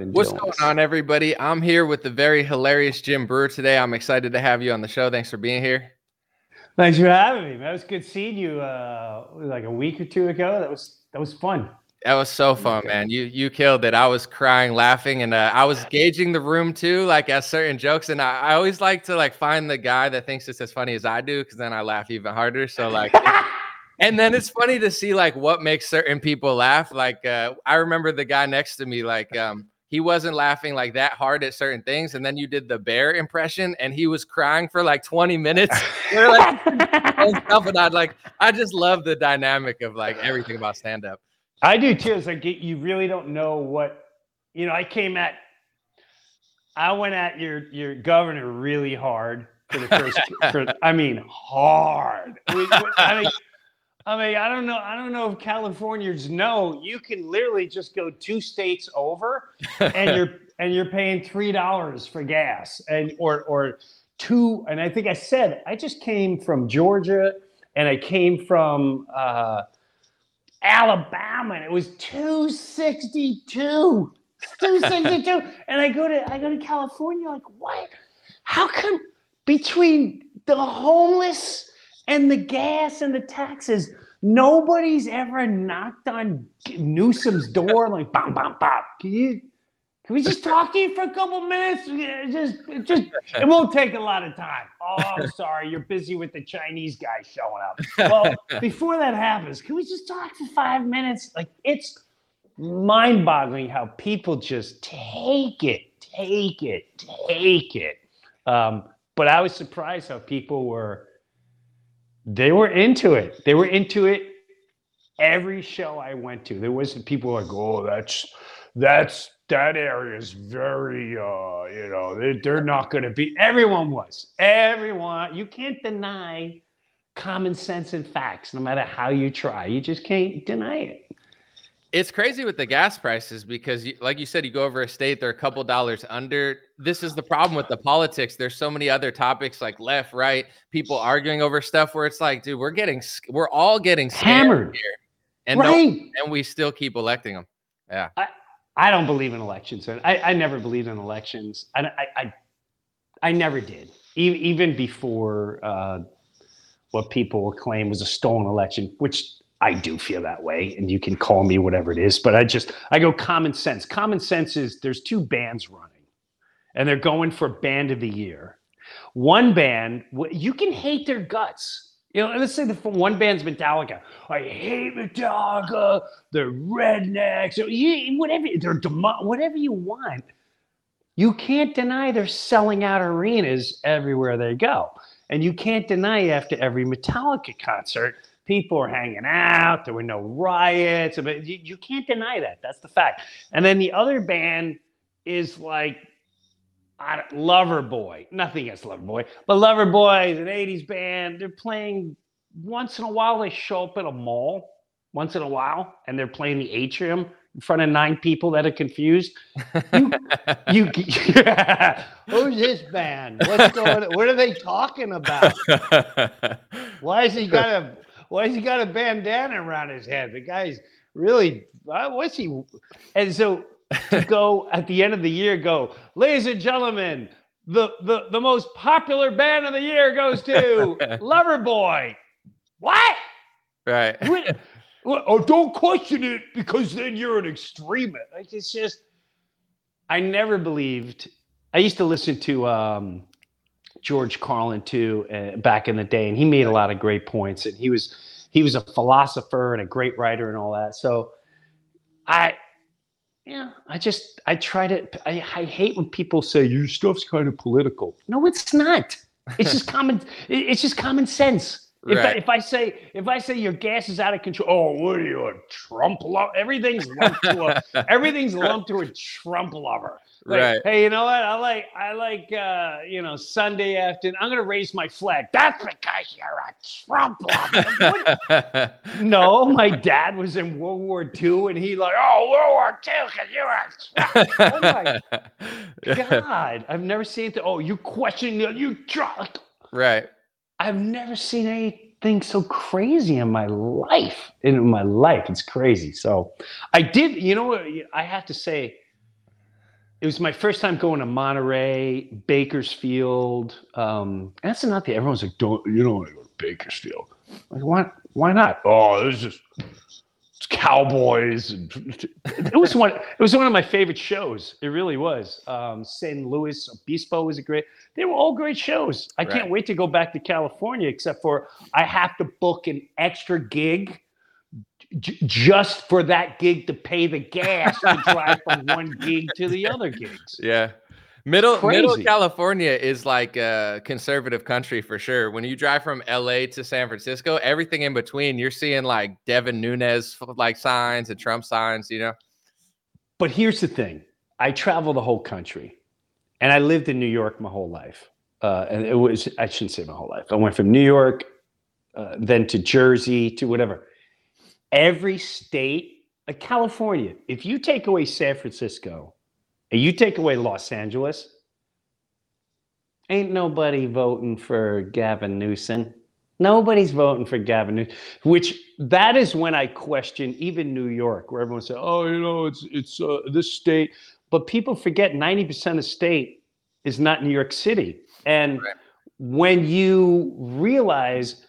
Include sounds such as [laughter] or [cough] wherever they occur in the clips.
I've What's going this. on, everybody? I'm here with the very hilarious Jim Breuer today. I'm excited to have you on the show. Thanks for being here. Thanks for having me. Man. It was good seeing you uh, like a week or two ago. That was that was fun. That was so fun, Okay. man. You you killed it. I was crying, laughing, and uh, I was gauging the room too, like at certain jokes. And I, I always like to like find the guy that thinks it's as funny as I do, because then I laugh even harder. So like, [laughs] and then it's funny to see like what makes certain people laugh. Like uh, I remember the guy next to me, like um, he wasn't laughing like that hard at certain things, and then you did the bear impression, and he was crying for like 20 minutes. [laughs] [laughs] We're like, and stuff, and I'd like, I just love the dynamic of like everything about stand up. I do too. It's like you- really don't know what you know. I came at, I went at your your governor really hard for the first. for, [laughs] I mean, hard. I mean, I mean, I don't know. I don't know if Californians know you can literally just go two states over, and you're [laughs] and you're paying three dollars for gas, and or or two. And I think I said I just came from Georgia, and I came from. uh Alabama, and it was 262. 262. [laughs] and I go to I go to California, like, what? How come between the homeless and the gas and the taxes, nobody's ever knocked on Newsom's door like bam bam bam. Can you can we just talk to you for a couple minutes? Just, it just, it won't take a lot of time. Oh, I'm [laughs] sorry, you're busy with the Chinese guy showing up. Well, [laughs] before that happens, can we just talk for five minutes? Like, it's mind-boggling how people just take it, take it, take it. Um, but I was surprised how people were. They were into it. They were into it. Every show I went to, there wasn't people like, "Oh, that's that's that area is very uh you know they, they're not going to be everyone was everyone you can't deny common sense and facts no matter how you try you just can't deny it It's crazy with the gas prices because, you, like you said, you go over a state, they're a couple dollars under. This is the problem with the politics. There's so many other topics like left, right, people arguing over stuff where it's like, dude, we're getting, we're all getting Hammered. here, and right and we still keep electing them. Yeah, i I don't believe in elections and I, I never believed in elections I, I, I, I never did even, even before uh, what people will claim was a stolen election which I do feel that way, and you can call me whatever it is, but I just I go common sense. Common sense is there's two bands running, and they're going for band of the year. One band, you can hate their guts. You know, let's say the one band's Metallica. I hate Metallica. They're rednecks. or Whatever they're whatever you want. You can't deny they're selling out arenas everywhere they go. And you can't deny after every Metallica concert, people are hanging out. There were no riots. But you, you can't deny that. That's the fact. And then the other band is like I don't, Loverboy. Nothing against Loverboy, but Lover Boy is an '80s band. They're playing once in a while. They show up at a mall once in a while, and they're playing the atrium in front of nine people that are confused. [laughs] You, [laughs] who's this band? What's going? What are they talking about? Why has he got a Why has he got a bandana around his head? The guy's really uh, what's he? And so to go at the end of the year, go, ladies and gentlemen, the the the most popular band of the year goes to [laughs] Loverboy. What? right. What- Oh, don't question it because then you're an extremist. Like it's just, I never believed. I used to listen to um, George Carlin too uh, back in the day, and he made a lot of great points. And he was he was a philosopher and a great writer and all that. So, I, yeah, I just I try to. I, I hate when people say your stuff's kind of political. No, it's not. It's just [laughs] common. It's just common sense. If, I, if I say if I say your gas is out of control, oh, what are you a Trump lover? Everything's lumped to a [laughs] everything's lumped to a Trump lover. Like, Right. Hey, you know what? I like I like uh, you know Sunday afternoon. I'm gonna raise my flag. That's because you're a Trump lover. [laughs] No, my dad was in World War II, and he like, oh, World War II, because you're a Trump. Oh my [laughs] God, I've never seen it. Oh, you questioning the you Trump. right. I've never seen anything so crazy in my life. In my life, it's crazy. So I did, you know what? I have to say, it was my first time going to Monterey, Bakersfield. Um, that's another thing. Everyone's like, "Don't you don't want to go to Bakersfield?" Like, why? Why not? Oh, there's just cowboys. And it was one. It was one of my favorite shows. It really was. Um, San Luis Obispo was a great. They were all great shows. I Right. can't wait to go back to California. Except for I have to book an extra gig j- just for that gig to pay the gas to [laughs] drive from one gig to the other gigs. Yeah. Middle Middle California is like a conservative country for sure. When you drive from LA to San Francisco, everything in between, you're seeing like Devin Nunes like signs and Trump signs, you know. But here's the thing I travel the whole country and I lived in New York my whole life. Uh, and it was, I shouldn't say my whole life. I went from New York, uh, then to Jersey, to whatever. Every state, like California, if you take away San Francisco and you take away Los Angeles, ain't nobody voting for Gavin Newsom. Nobody's voting for Gavin Newsom, which that is when I question even New York, where everyone says, "Oh, you know, it's it's uh, this state," but people forget ninety percent of the state is not New York City, and Right. when you realize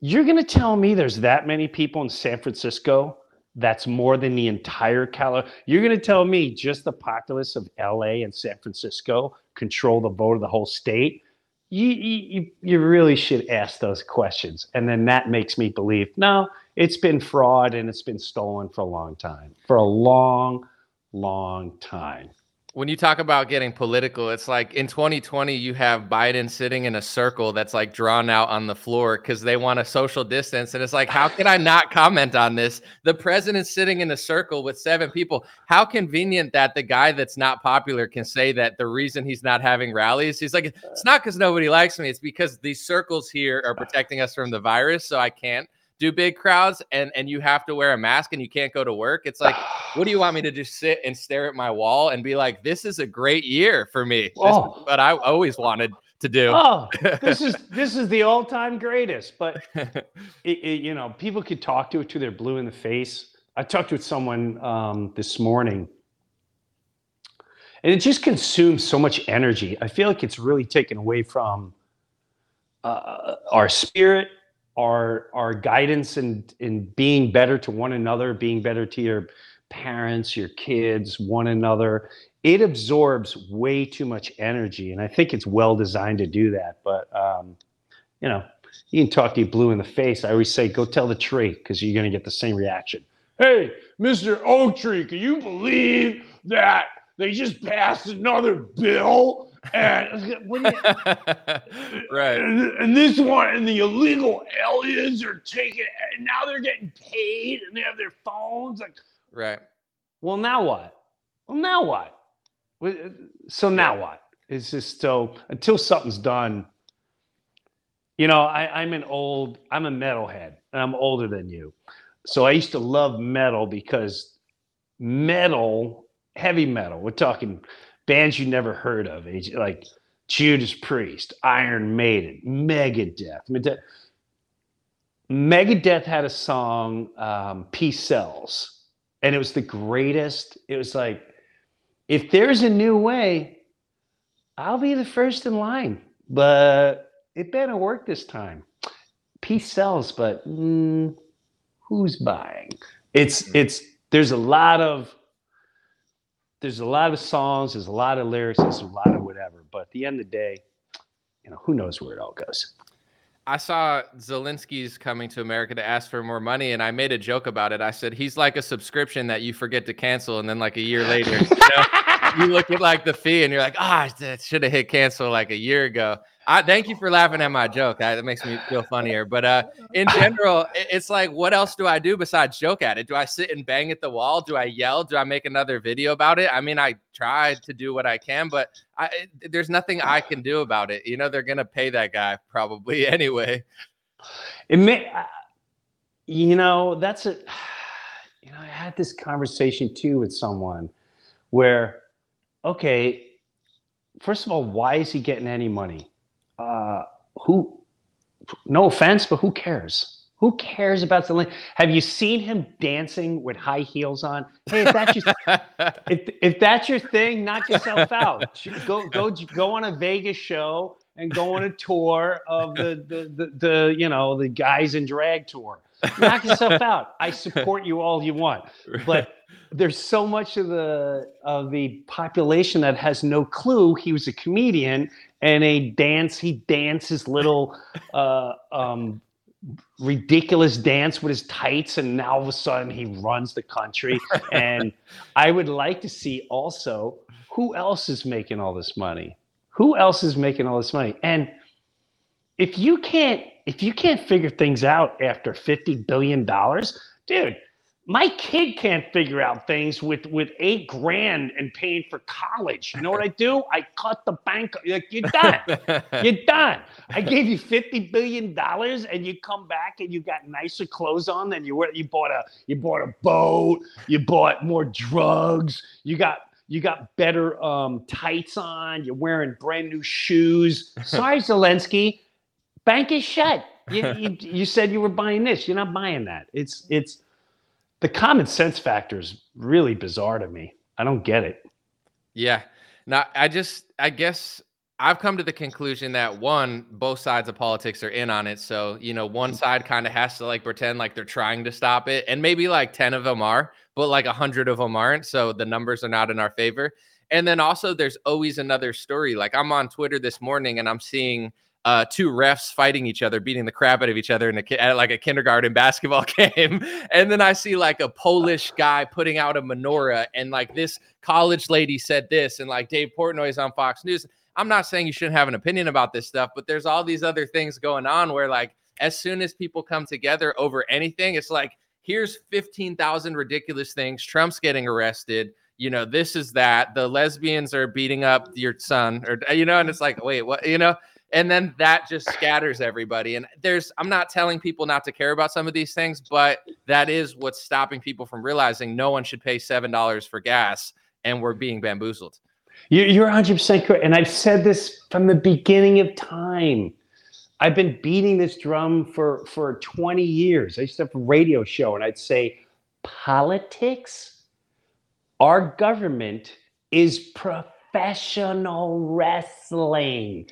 you're going to tell me there's that many people in San Francisco, that's more than the entire Cali. You're going to tell me just the populace of LA and San Francisco control the vote of the whole state? You, you- you really should ask those questions. And then that makes me believe no, it's been fraud and it's been stolen for a long time, for a long, long time. When you talk about getting political, it's like in 2020, you have Biden sitting in a circle that's like drawn out on the floor because they want a social distance. And it's like, how can I not comment on this? The president's sitting in a circle with seven people. How convenient that the guy that's not popular can say that the reason he's not having rallies, he's like, it's not because nobody likes me. It's because these circles here are protecting us from the virus. So I can't do big crowds and, and you have to wear a mask and you can't go to work. It's like, what do you want me to [sighs] just sit and stare at my wall and be like, this is a great year for me? Oh. what I always wanted to do. Oh, [laughs] this is this is the all-time greatest. But [laughs] it, it, you know, people could talk to it till they're blue in the face. I talked with someone um, this morning, and it just consumes so much energy. I feel like it's really taken away from uh, our spirit, our our guidance, and in being better to one another, being better to your parents, your kids, one another. It absorbs way too much energy, and I think it's well designed to do that. But um, you know, you can talk to you blue in the face. I always say, go tell the tree because you're going to get the same reaction. Hey, Mr. Oak Tree, can you believe that they just passed another bill? And, what you- [laughs] right. and, and this one, and the illegal aliens are taking, and now they're getting paid, and they have their phones. Like, Right. well, now what? Well, now what? Uh, So now what? It's just so until something's done. You know, I, I'm an old, I'm a metalhead, and I'm older than you. So I used to love metal because metal, heavy metal. We're talking bands you never heard of, like Judas Priest, Iron Maiden, Megadeth. Mede- Megadeth had a song, um, "Peace Sells," and it was the greatest. It was like, if there's a new way, I'll be the first in line, but it better work this time. Peace sells, but mm, who's buying? It's it's there's a lot of there's a lot of songs, there's a lot of lyrics, there's a lot of whatever. But at the end of the day, you know, who knows where it all goes. I saw Zelensky's coming to America to ask for more money, and I made a joke about it. I said he's like a subscription that you forget to cancel, and then like a year later, [laughs] you, know, you look at like the fee, and you're like, ah, that should have hit cancel like a year ago. I thank you for laughing at my joke. That, makes me feel funnier. But uh, in general, it's like, what else do I do besides joke at it? Do I sit and bang at the wall? Do I yell? Do I make another video about it? I mean, I try to do what I can, but I, there's nothing I can do about it. You know, they're gonna pay that guy probably [laughs] anyway. It may, you know, that's a, you know, I had this conversation too with someone where, okay, first of all, why is he getting any money? Uh, who, no offense, but who cares? Who cares about Zelensky? Have you seen him dancing with high heels on? Hey, if that's your [laughs] if, if that's your thing, knock yourself out. Go go go on a Vegas show and go on a tour of the the, the, the you know the guys in drag tour. Knock yourself out. I support you all you want, but there's so much of the of the population that has no clue he was a comedian and a dance. He dances little uh, um, ridiculous dance with his tights and now all of a sudden he runs the country [laughs] and i would like to see also who else is making all this money who else is making all this money and if you can't if you can't figure things out after 50 billion dollars dude my kid can't figure out things with with eight grand and paying for college. You know what I do? I cut the bank. Like you're done. [laughs] you're done. I gave you fifty billion dollars, and you come back and you got nicer clothes on than you were. You bought a you bought a boat. You bought more drugs. You got you got better um, tights on. You're wearing brand new shoes. Sorry, [laughs] Zelensky. Bank is shut. You, [laughs] you, you said you were buying this. You're not buying that. It's it's the common sense factor is really bizarre to me. I don't get it. Yeah. Now, I just, I guess I've come to the conclusion that one, both sides of politics are in on it. So, you know, one mm. side kind of has to like pretend like they're trying to stop it. And maybe like 10 of them are, but like a 100 of them aren't. So the numbers are not in our favor. And then also, there's always another story. Like I'm on Twitter this morning and I'm seeing, uh, two refs fighting each other, beating the crap out of each other in a at like a kindergarten [laughs] basketball [laughs] game, and then I see like a Polish guy putting out a menorah, and like this college lady said this, and like Dave Portnoy's on Fox News. I'm not saying you shouldn't have an opinion about this stuff, but there's all these other things going on where like as soon as people come together over anything, it's like here's 15,000 ridiculous things. Trump's getting arrested. You know, this is that. The lesbians are beating up your son, or you know, and it's like, wait, what? You know, and then that just scatters everybody. And there's i'm not telling people not to care about some of these things but that is what's stopping people from realizing no one should pay seven dollars for gas and we're being bamboozled. You're 100% correct. And i've said this from the beginning of time. I've been beating this drum for for 20 years. I used to have a radio show and i'd say politics? Our government is professional wrestling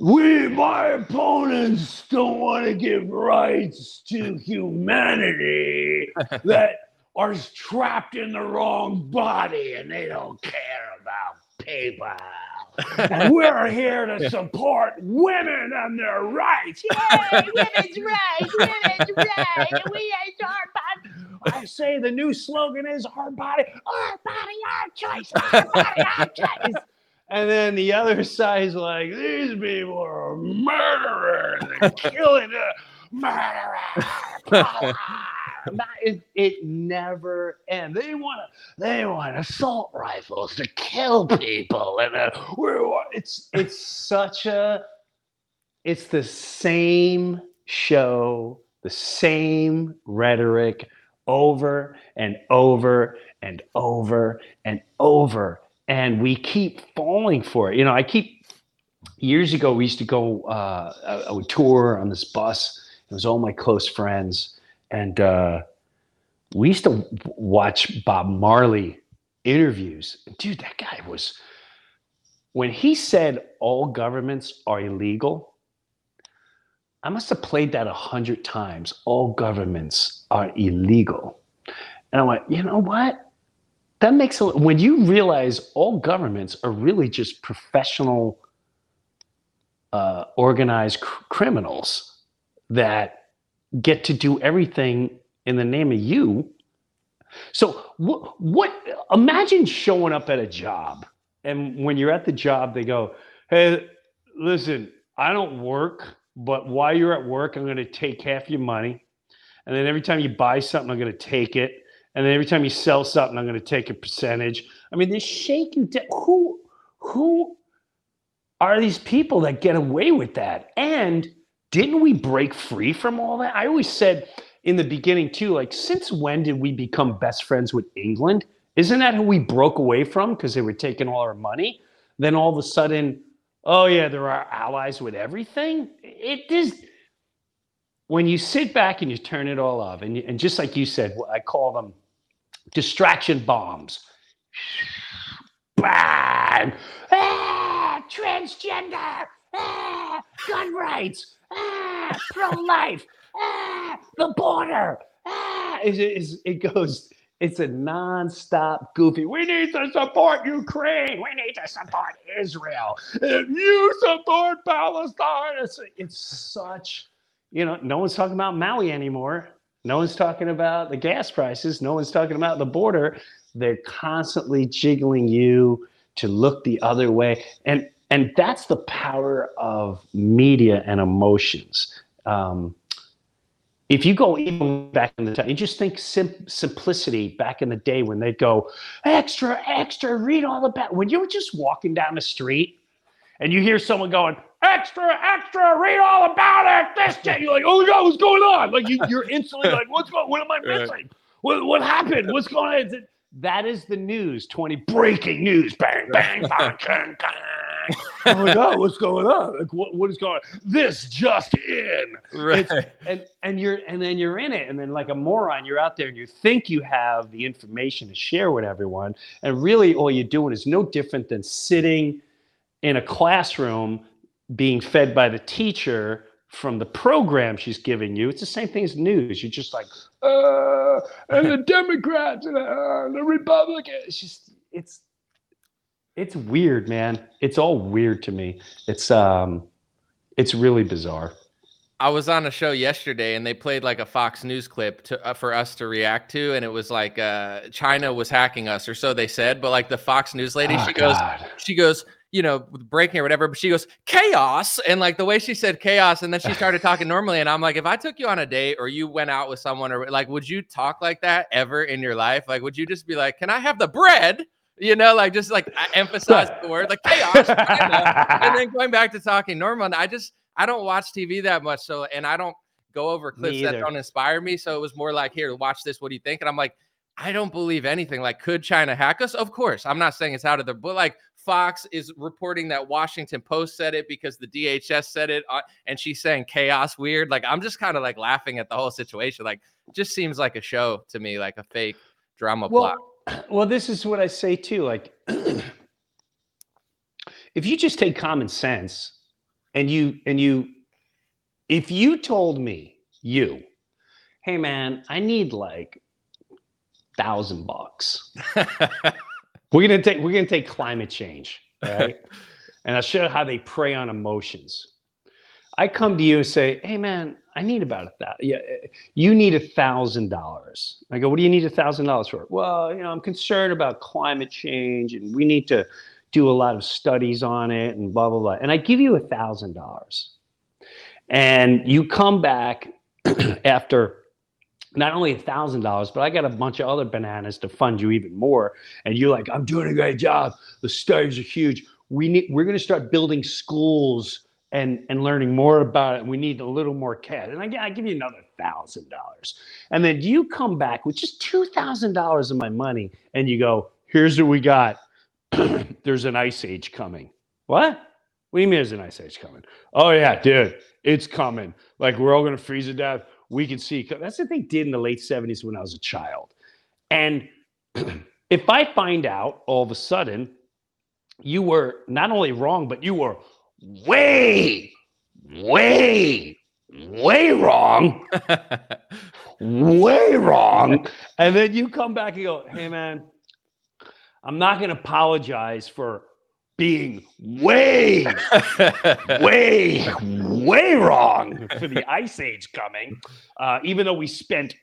we, my opponents, don't want to give rights to humanity [laughs] that are trapped in the wrong body and they don't care about people. and we're here to [laughs] support women and their rights. Yay, women's rights, women's rights. We ain't our body. I say the new slogan is our body, our body, our choice, [laughs] our body, our choice. And then the other [laughs] side's like, these people are murderers They're [laughs] killing the murderers. [laughs] it, it never ends. They want to, they want assault rifles to kill people, and uh, we're, it's it's such a, it's the same show, the same rhetoric, over and over and over and over and we keep falling for it. You know, I keep years ago we used to go uh, I, would tour on this bus. It was all my close friends, and uh, we used to watch Bob Marley interviews. Dude, that guy was when he said all governments are illegal. I must have played that a hundred times. All governments are illegal. And I went, you know what? That makes a when you realize all governments are really just professional uh, organized cr- criminals that get to do everything in the name of you. So what, what imagine showing up at a job and when you're at the job they go hey listen i don't work but while you're at work i'm going to take half your money and then every time you buy something i'm going to take it and then every time you sell something, I'm going to take a percentage. I mean, they shake you down. Who, who are these people that get away with that? And didn't we break free from all that? I always said in the beginning too, like, since when did we become best friends with England? Isn't that who we broke away from because they were taking all our money? Then all of a sudden, oh yeah, they're our allies with everything. It is when you sit back and you turn it all off, and, and just like you said, I call them distraction bombs. Bang! Ah, transgender! Ah, gun rights! Ah, pro-life! Ah, the border! Ah, it, it, it goes. It's a non-stop goofy. We need to support Ukraine. We need to support Israel. If you support Palestine, it's, it's such. You know, no one's talking about Maui anymore. No one's talking about the gas prices. No one's talking about the border. They're constantly jiggling you to look the other way, and and that's the power of media and emotions. Um, if you go even back in the time, you just think sim- simplicity back in the day when they'd go extra, extra, read all about when you were just walking down the street and you hear someone going extra, extra, read all about it. This day, you're like, oh my god, what's going on? Like you, you're instantly like, what's going? What am I [laughs] missing? What, what happened? What's going on? That is the news. Twenty breaking news. Bang, bang, [laughs] bang, bang, bang oh my god, what's going on? Like what, what is going on? This just in. Right. It's, and and you're and then you're in it, and then like a moron, you're out there and you think you have the information to share with everyone, and really all you're doing is no different than sitting in a classroom being fed by the teacher from the program she's giving you. It's the same thing as news. You're just like, uh, and the [laughs] Democrats and uh, the Republicans. It's just it's it's weird, man. It's all weird to me. It's um, it's really bizarre. I was on a show yesterday and they played like a Fox News clip to, uh, for us to react to, and it was like uh, China was hacking us, or so they said. But like the Fox News lady, Oh, she goes, she goes, you know, breaking or whatever, but she goes chaos, and like the way she said chaos, and then she started [laughs] talking normally, and I'm like, if I took you on a date or you went out with someone, or like, would you talk like that ever in your life? Like, would you just be like, can I have the bread? You know, like just like I- emphasize the word like chaos, and then going back to talking normal. And I just I don't watch TV that much, so and I don't go over clips that don't inspire me. So it was more like, here, watch this. What do you think? And I'm like, I don't believe anything. Like, could China hack us? Of course. I'm not saying it's out of the but like Fox is reporting that Washington Post said it because the DHS said it, uh, and she's saying chaos weird. Like, I'm just kind of like laughing at the whole situation. Like, just seems like a show to me, like a fake drama plot. Well, [clears throat] well, this is what I say too. Like, [clears throat] if you just take common sense and you and you, if you told me you, hey man, I need like thousand bucks. [laughs] We're gonna take we're gonna take climate change, [laughs] right? and I'll show you how they prey on emotions. I come to you and say, "Hey, man, I need about a thousand. Yeah, you need a thousand dollars." I go, "What do you need a thousand dollars for?" Well, you know, I'm concerned about climate change, and we need to do a lot of studies on it, and blah blah blah. And I give you a thousand dollars, and you come back [clears throat] after not only a thousand dollars, but I got a bunch of other bananas to fund you even more. And you're like, I'm doing a great job. The studies are huge. We need we're gonna start building schools and and learning more about it. We need a little more cash. And I, I give you another thousand dollars. And then you come back with just two thousand dollars of my money, and you go, here's what we got. [clears throat] There's an ice age coming. What? What do you mean there's an ice age coming? Oh yeah, dude, it's coming. Like we're all gonna freeze to death. We can see. That's what they did in the late 70s when I was a child. And [clears throat] if I find out all of a sudden you were not only wrong, but you were way, way, way wrong, way wrong. And then you come back and go, hey, man, I'm not going to apologize for being way, [laughs] way, way wrong for the [laughs] ice age coming. Uh, even though we spent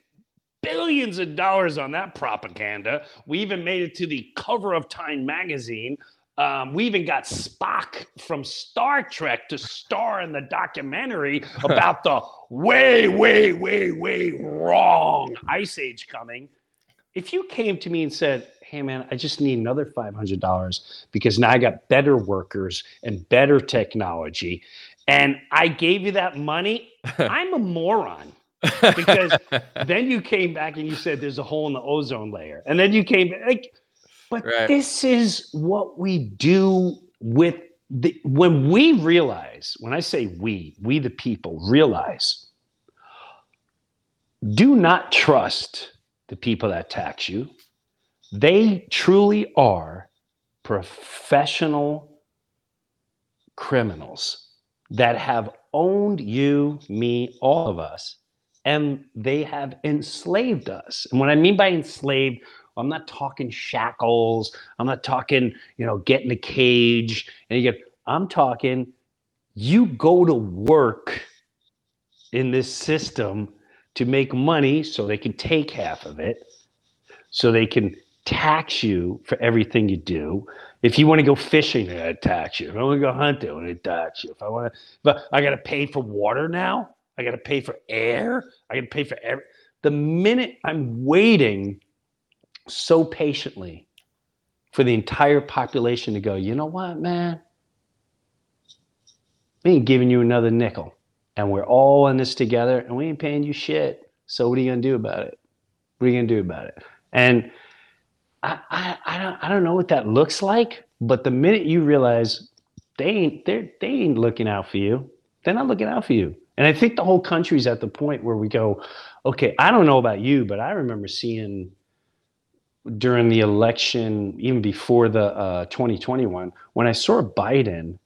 billions of dollars on that propaganda, we even made it to the cover of Time magazine. Um, we even got Spock from Star Trek to star in the documentary [laughs] about the way, way, way, way wrong ice age coming. If you came to me and said, Hey, man, I just need another $500 because now I got better workers and better technology, and I gave you that money, [laughs] I'm a moron because [laughs] then you came back and you said there's a hole in the ozone layer, and then you came like, but Right. this is what we do with the when we realize when I say we, we the people realize do not trust the people that tax you. They truly are professional criminals that have owned you, me, all of us, and they have enslaved us. And what I mean by enslaved, I'm not talking shackles. I'm not talking, you know, get in a cage and you get, I'm talking you go to work in this system to make money so they can take half of it, so they can tax you for everything you do. If you want to go fishing, they tax you. If I want to go hunting, they tax you. If I want to, but I gotta pay for water now. I gotta pay for air. I gotta pay for every. The minute I'm waiting so patiently for the entire population to go, you know what, man? We ain't giving you another nickel. And we're all in this together and we ain't paying you shit. So what are you gonna do about it? What are you gonna do about it? And I, I, I don't I don't know what that looks like, but the minute you realize they ain't they're they ain't looking out for you, they're not looking out for you. And I think the whole country's at the point where we go, okay, I don't know about you, but I remember seeing during the election, even before the uh, 2021, when I saw Biden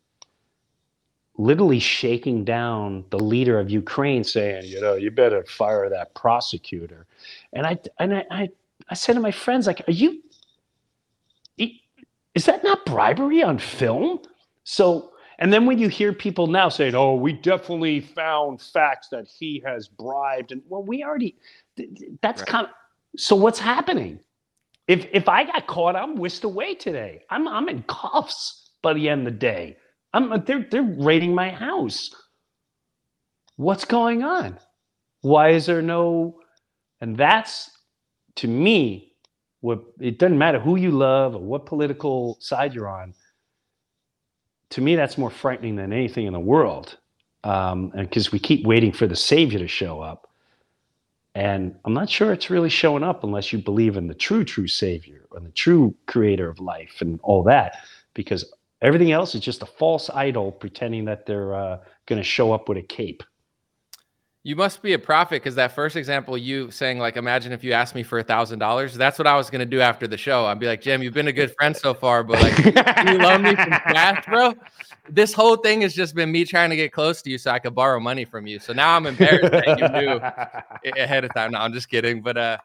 literally shaking down the leader of Ukraine, saying, you know, you better fire that prosecutor. And I and I I, I said to my friends, like, are you is that not bribery on film? So and then when you hear people now saying, "Oh, we definitely found facts that he has bribed," and well, we already that's right. kind of so what's happening? If if I got caught, I'm whisked away today. I'm I'm in cuffs by the end of the day. I'm uh, they're they're raiding my house. What's going on? Why is there no and that's to me what it doesn't matter who you love or what political side you're on. To me, that's more frightening than anything in the world. Um, because we keep waiting for the savior to show up. And I'm not sure it's really showing up unless you believe in the true, true savior and the true creator of life and all that. Because Everything else is just a false idol pretending that they're uh, going to show up with a cape. You must be a prophet because that first example, you saying like, imagine if you asked me for a thousand dollars. That's what I was gonna do after the show. I'd be like, Jim, you've been a good friend so far, but like, you loan me some cash, bro. This whole thing has just been me trying to get close to you so I could borrow money from you. So now I'm embarrassed that you knew [laughs] ahead of time. No, I'm just kidding, but uh,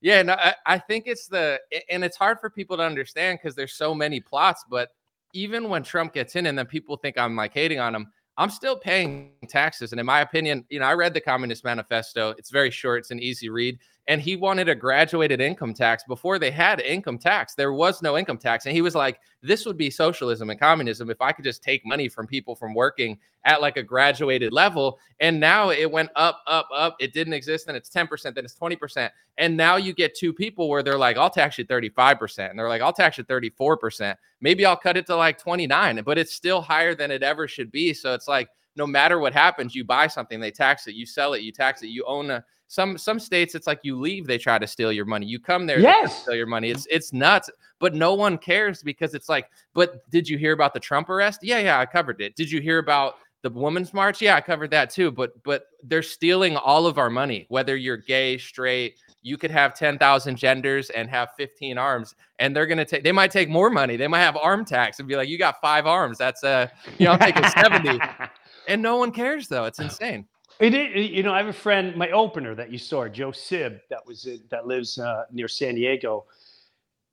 yeah, no, I, I think it's the and it's hard for people to understand because there's so many plots, but even when Trump gets in and then people think I'm like hating on him, I'm still paying taxes. And in my opinion, you know, I read the Communist Manifesto. It's very short, it's an easy read and he wanted a graduated income tax before they had income tax. There was no income tax. And he was like, this would be socialism and communism if I could just take money from people from working at like a graduated level. And now it went up, up, up. It didn't exist. Then it's 10%, then it's 20%. And now you get two people where they're like, I'll tax you 35%. And they're like, I'll tax you 34%. Maybe I'll cut it to like 29, but it's still higher than it ever should be. So it's like, no matter what happens, you buy something, they tax it, you sell it, you tax it, you own a some some states it's like you leave they try to steal your money. You come there yes. steal your money. It's it's nuts but no one cares because it's like but did you hear about the trump arrest? Yeah yeah i covered it. Did you hear about the women's march? Yeah i covered that too but but they're stealing all of our money whether you're gay straight you could have 10,000 genders and have 15 arms and they're going to take they might take more money they might have arm tax and be like you got five arms that's a you know i'm taking 70 [laughs] and no one cares though it's insane you know, I have a friend, my opener that you saw, Joe Sib, that was in, that lives uh, near San Diego,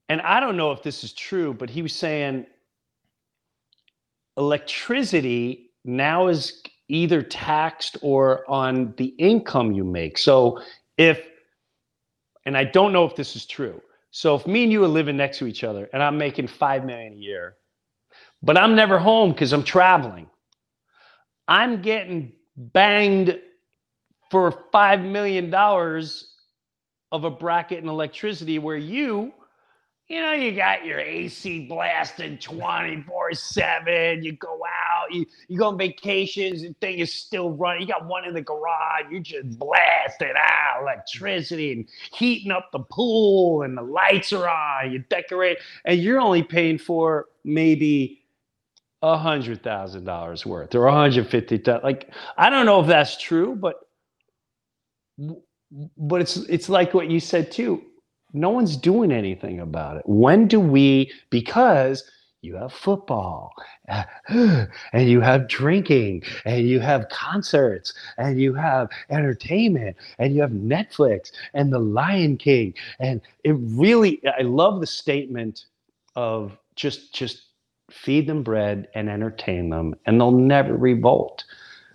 and I don't know if this is true, but he was saying electricity now is either taxed or on the income you make. So if, and I don't know if this is true. So if me and you are living next to each other, and I'm making five million a year, but I'm never home because I'm traveling, I'm getting banged for $5 million of a bracket in electricity where you, you know, you got your AC blasted 24 7. You go out, you, you go on vacations, the thing is still running. You got one in the garage, you just blasting out electricity and heating up the pool, and the lights are on. You decorate, and you're only paying for maybe a hundred thousand dollars worth or a hundred fifty. Like I don't know if that's true, but but it's it's like what you said too. No one's doing anything about it. When do we? Because you have football [sighs] and you have drinking and you have concerts and you have entertainment and you have Netflix and the Lion King and it really I love the statement of just just feed them bread and entertain them and they'll never revolt.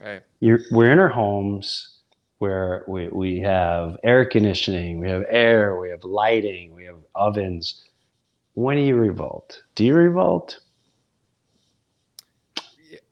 Right. You're, we're in our homes where we, we have air conditioning, we have air, we have lighting, we have ovens when do you revolt? Do you revolt?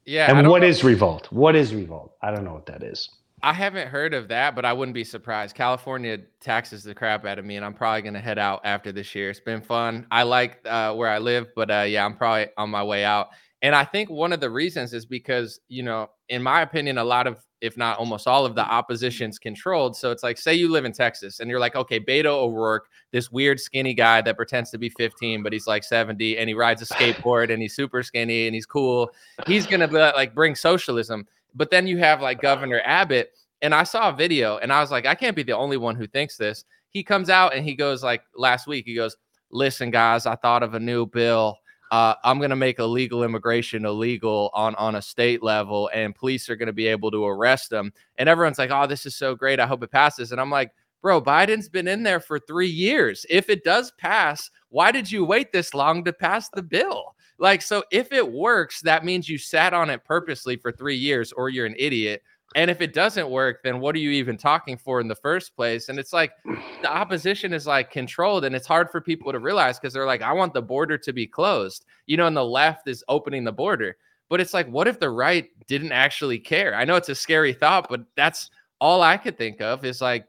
Yeah. And what know. is revolt? What is revolt? I don't know what that is. I haven't heard of that, but I wouldn't be surprised. California taxes the crap out of me, and I'm probably to head out after this year. It's been fun. I like uh, where I live, but uh, yeah, I'm probably on my way out. And I think one of the reasons is because, you know, in my opinion, a lot of if not almost all of the opposition's controlled. So it's like, say you live in Texas and you're like, okay, Beto O'Rourke, this weird skinny guy that pretends to be 15, but he's like 70 and he rides a skateboard and he's super skinny and he's cool. He's going to like bring socialism. But then you have like Governor Abbott. And I saw a video and I was like, I can't be the only one who thinks this. He comes out and he goes like last week, he goes, listen, guys, I thought of a new bill uh, I'm going to make illegal immigration illegal on on a state level, and police are going to be able to arrest them. And everyone's like, "Oh, this is so great! I hope it passes." And I'm like, "Bro, Biden's been in there for three years. If it does pass, why did you wait this long to pass the bill?" Like, so if it works, that means you sat on it purposely for three years, or you're an idiot. And if it doesn't work, then what are you even talking for in the first place? And it's like [sighs] the opposition is like controlled, and it's hard for people to realize because they're like, I want the border to be closed, you know, and the left is opening the border. But it's like, what if the right didn't actually care? I know it's a scary thought, but that's all I could think of is like,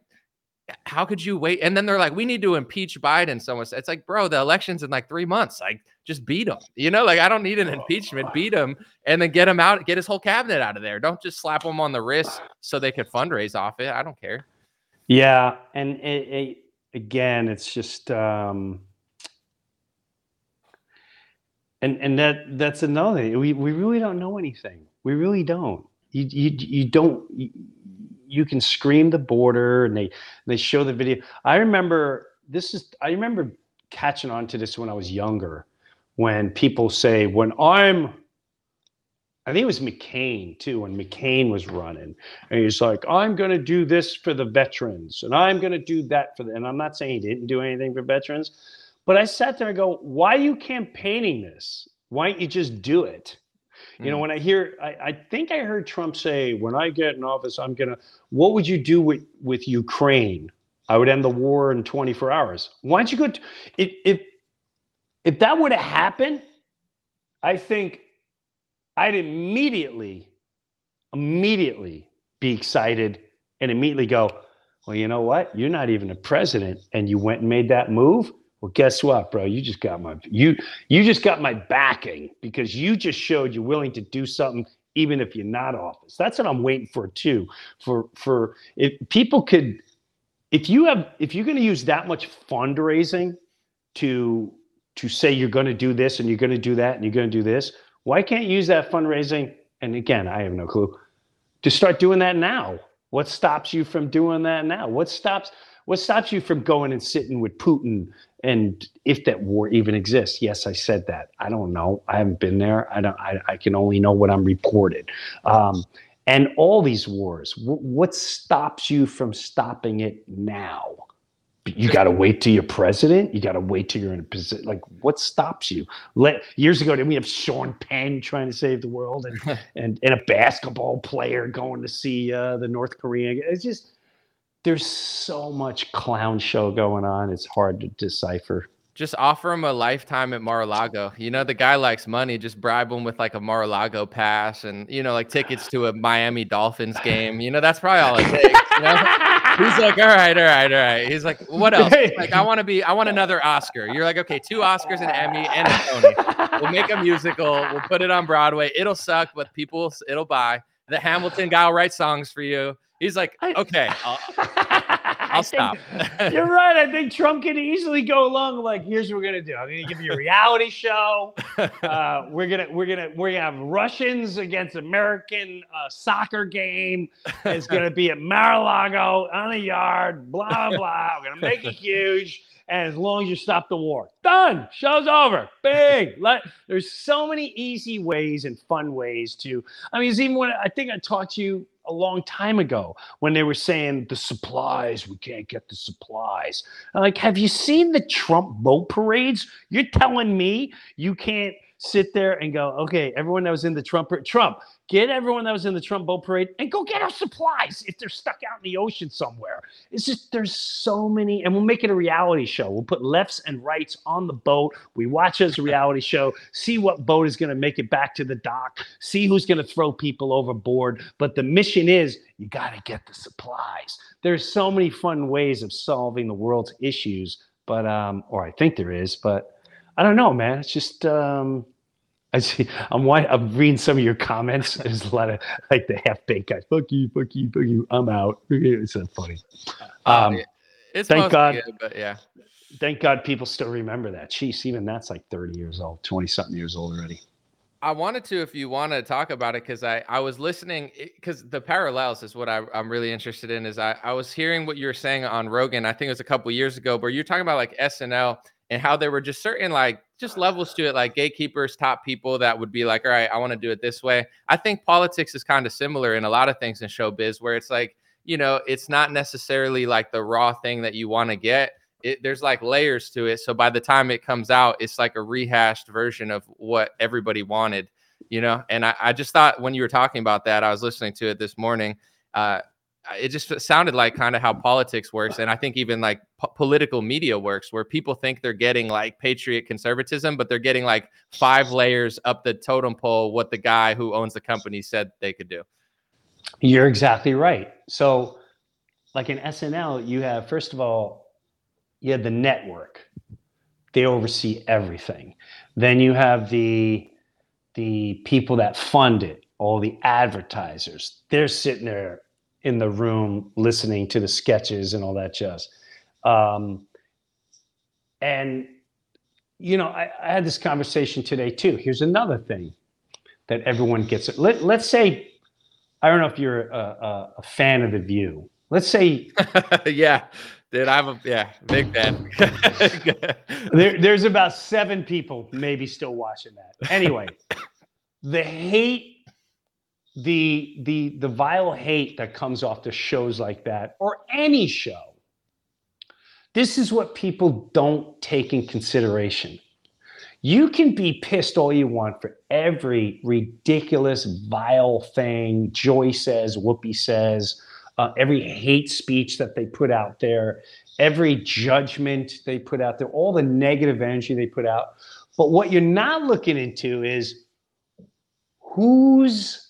how could you wait? And then they're like, we need to impeach Biden. Someone said, it's like, bro, the election's in like three months. Like, just beat him. You know, like I don't need an impeachment. Beat him and then get him out, get his whole cabinet out of there. Don't just slap him on the wrist so they can fundraise off it. I don't care. Yeah. And it, it, again, it's just, um, and and that that's another thing. We we really don't know anything. We really don't. You you you don't. You, you can scream the border and they they show the video. I remember this is I remember catching on to this when I was younger when people say when I'm I think it was McCain too when McCain was running and he's like I'm going to do this for the veterans and I'm going to do that for the and I'm not saying he didn't do anything for veterans but I sat there and go why are you campaigning this why don't you just do it you know, hmm. when I hear, I, I, think I heard Trump say, when I get in office, I'm going to, what would you do with, with Ukraine? I would end the war in 24 hours. Why don't you go, to, if, if, if that would have happened, I think I'd immediately, immediately be excited and immediately go, well, you know what? You're not even a president and you went and made that move. Well, guess what, bro? You just got my you you just got my backing because you just showed you're willing to do something even if you're not office. That's what I'm waiting for too. For for if people could if you have if you're going to use that much fundraising to to say you're going to do this and you're going to do that and you're going to do this, why can't you use that fundraising? And again, I have no clue. To start doing that now. What stops you from doing that now? What stops what stops you from going and sitting with Putin and if that war even exists? Yes i said that. I don't know. I haven't been there. I don't i, I can only know what i'm reported. Um, and all these wars w- what stops you from stopping it now? You got to wait till you're president? You got to wait till you're in a position like what stops you? Let, years ago did we have sean penn trying to save the world and [laughs] and, and a basketball player going to see uh, the north korean it's just there's so much clown show going on. It's hard to decipher. Just offer him a lifetime at Mar-a-Lago. You know, the guy likes money. Just bribe him with like a Mar-a-Lago pass and, you know, like tickets to a Miami Dolphins game. You know, that's probably all it takes. You know? [laughs] He's like, all right, all right, all right. He's like, what else? like, I want to be, I want another Oscar. You're like, okay, two Oscars, an Emmy, and a Tony. We'll make a musical. We'll put it on Broadway. It'll suck, but people, it'll buy. The Hamilton guy will write songs for you. He's like, [laughs] okay, I'll, I'll I think stop. [laughs] you're right. I think Trump can easily go along like, here's what we're gonna do. I'm gonna give you a reality show. [laughs] Uh, we're gonna we're gonna we're gonna have Russians against American uh, soccer game. It's gonna be at Mar-a-Lago on a yard. Blah blah. We're gonna make it huge. And as long as you stop the war, done. Show's over. Big. Let, there's so many easy ways and fun ways to. I mean, it's even when I think I taught you a long time ago when they were saying the supplies, we can't get the supplies. Like, have you seen the Trump boat parades? You're telling me you can't sit there and go, okay, everyone that was in the Trump, Trump, get everyone that was in the Trump boat parade and go get our supplies if they're stuck out in the ocean somewhere. It's just, there's so many, and we'll make it a reality show. We'll put lefts and rights on the boat. We watch as a reality show, see what boat is going to make it back to the dock, see who's going to throw people overboard. But the mission is you got to get the supplies. There's so many fun ways of solving the world's issues, but, um, or I think there is, but I don't know, man. It's just, um, I see. I'm I'm reading some of your comments. [laughs] There's a lot of like the half baked guys. Fuck you, fuck you, fuck you. I'm out. [laughs] It's so funny. Um, yeah. It's thank God. good, but yeah. Thank God people still remember that. Jeez, even that's like 30 years old, 20 something years old already. I wanted to, if you want to talk about it, because I, I was listening, because the parallels is what I, I'm really interested in. Is I, I was hearing what you were saying on Rogan. I think it was a couple years ago, where you're talking about like SNL and how there were just certain like just levels to it, like gatekeepers, top people that would be like, all right, I want to do it this way. I think politics is kind of similar in a lot of things in showbiz, where it's like, you know, it's not necessarily like the raw thing that you want to get. It, there's like layers to it. So by the time it comes out, it's like a rehashed version of what everybody wanted, you know? And I, I just thought when you were talking about that, I was listening to it this morning. Uh, it just sounded like kind of how politics works and i think even like po- political media works where people think they're getting like patriot conservatism but they're getting like five layers up the totem pole what the guy who owns the company said they could do You're exactly right. So, like in SNL, you have first of all, you have the network. They oversee everything. Then you have the the people that fund it, all the advertisers. They're sitting there in the room listening to the sketches and all that jazz. Um, and you know, I, I had this conversation today too. Here's another thing that everyone gets. Let, let's say, I don't know if you're a, a, a fan of The View. Let's say [laughs] yeah dude i'm a yeah big fan [laughs] there, there's about seven people maybe still watching that. Anyway, [laughs] the hate, the the the vile hate that comes off the shows like that, or any show. This is what people don't take in consideration. You can be pissed all you want for every ridiculous, vile thing Joy says, Whoopi says, uh, every hate speech that they put out there, every judgment they put out there, all the negative energy they put out. But what you're not looking into is who's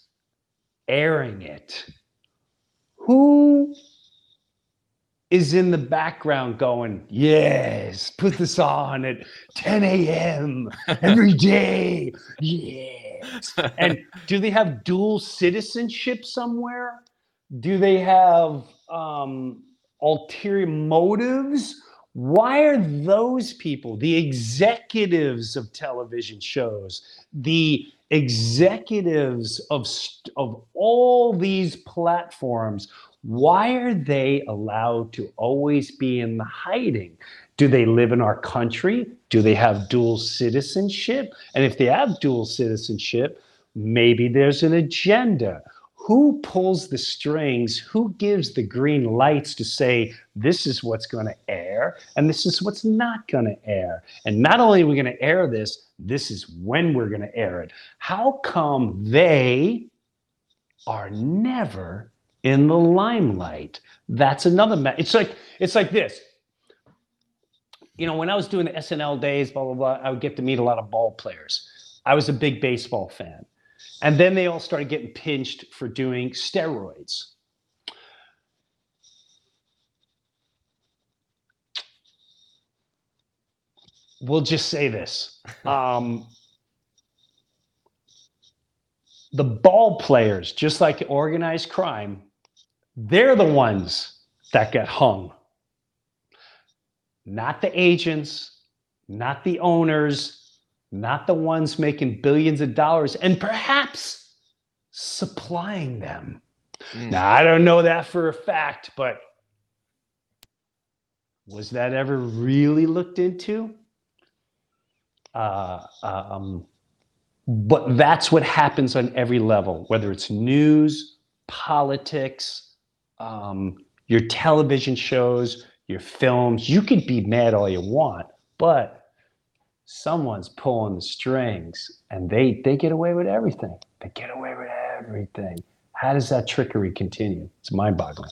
airing it? Who is in the background going, yes, put this on at 10 a.m. every day. Yes. And do they have dual citizenship somewhere? Do they have um, ulterior motives? Why are those people, the executives of television shows, the executives of, of all these platforms, why are they allowed to always be in the hiding? Do they live in our country? Do they have dual citizenship? And if they have dual citizenship, maybe there's an agenda. Who pulls the strings? Who gives the green lights to say this is what's going to air and this is what's not going to air? And not only are we going to air this, this is when we're going to air it. How come they are never in the limelight? That's another. It's like it's like this. You know, when I was doing the SNL days, blah blah blah, I would get to meet a lot of ball players. I was a big baseball fan. And then they all started getting pinched for doing steroids. We'll just say this. [laughs] Um, the ball players, just like organized crime, they're the ones that get hung not the agents, not the owners, not the ones making billions of dollars and perhaps supplying them. Mm. Now, I don't know that for a fact, but was that ever really looked into? Uh, um, but that's what happens on every level, whether it's news, politics, um, your television shows, your films. You could be mad all you want, but someone's pulling the strings and they they get away with everything. They get away with everything. How does that trickery continue? It's mind-boggling.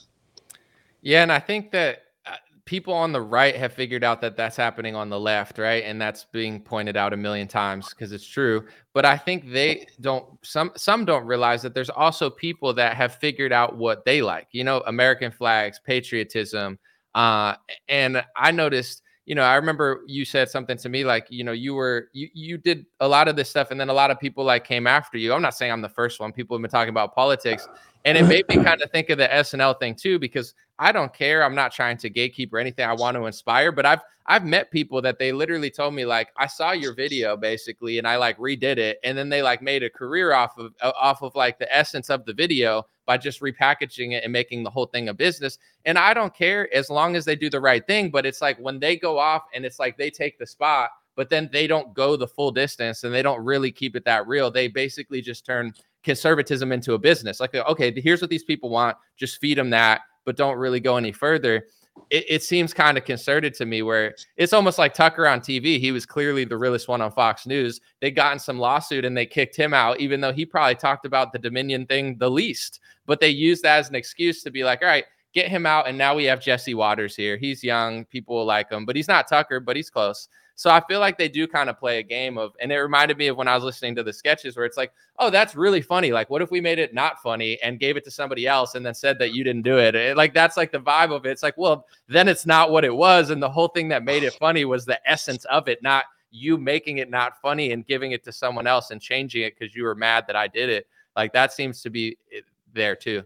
Yeah, and I think that uh, people on the right have figured out that that's happening on the left, right? And that's being pointed out a million times because it's true. But I think they don't some some don't realize that there's also people that have figured out what they like. You know, American flags, patriotism. Uh, and I noticed you know, I remember you said something to me like, you know, you were you you did a lot of this stuff, and then a lot of people like came after you. I'm not saying I'm the first one. People have been talking about politics, and it made me [laughs] kind of think of the SNL thing too, because I don't care. I'm not trying to gatekeep or anything. I want to inspire, but I've I've met people that they literally told me like, I saw your video basically, and I like redid it, and then they like made a career off of uh, off of like the essence of the video by just repackaging it and making the whole thing a business. And I don't care as long as they do the right thing. But it's like when they go off and it's like they take the spot, but then they don't go the full distance and they don't really keep it that real. They basically just turn conservatism into a business. Like, okay, here's what these people want, just feed them that, but don't really go any further it, it seems kind of concerted to me where it's almost like Tucker on TV. He was clearly the realest one on Fox News. They got in some lawsuit and they kicked him out, even though he probably talked about the Dominion thing the least. But they used that as an excuse to be like, all right, get him out. And now we have Jesse Watters here. He's young. People like him, but he's not Tucker, but he's close. So I feel like they do kind of play a game of, and it reminded me of when I was listening to the sketches where it's like, oh, that's really funny. Like, what if we made it not funny and gave it to somebody else and then said that you didn't do it? it like, that's like the vibe of it. It's like, well, then it's not what it was. And the whole thing that made it [sighs] funny was the essence of it, not you making it not funny and giving it to someone else and changing it because you were mad that I did it. Like, that seems to be eh, there too.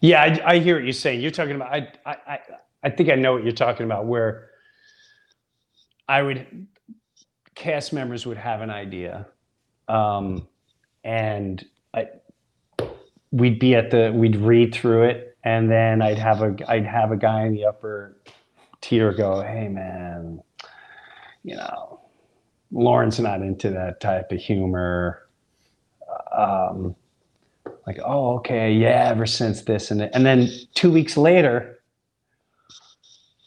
Yeah, I, I hear what you're saying. You're talking about, I, I, I think I know what you're talking about, where I would cast members would have an idea, um, and I, we'd be at the we'd read through it, and then I'd have a I'd have a guy in the upper tier go, "Hey man, you know, Lorne's not into that type of humor." Um, like, oh, okay, yeah, ever since this and and then two weeks later,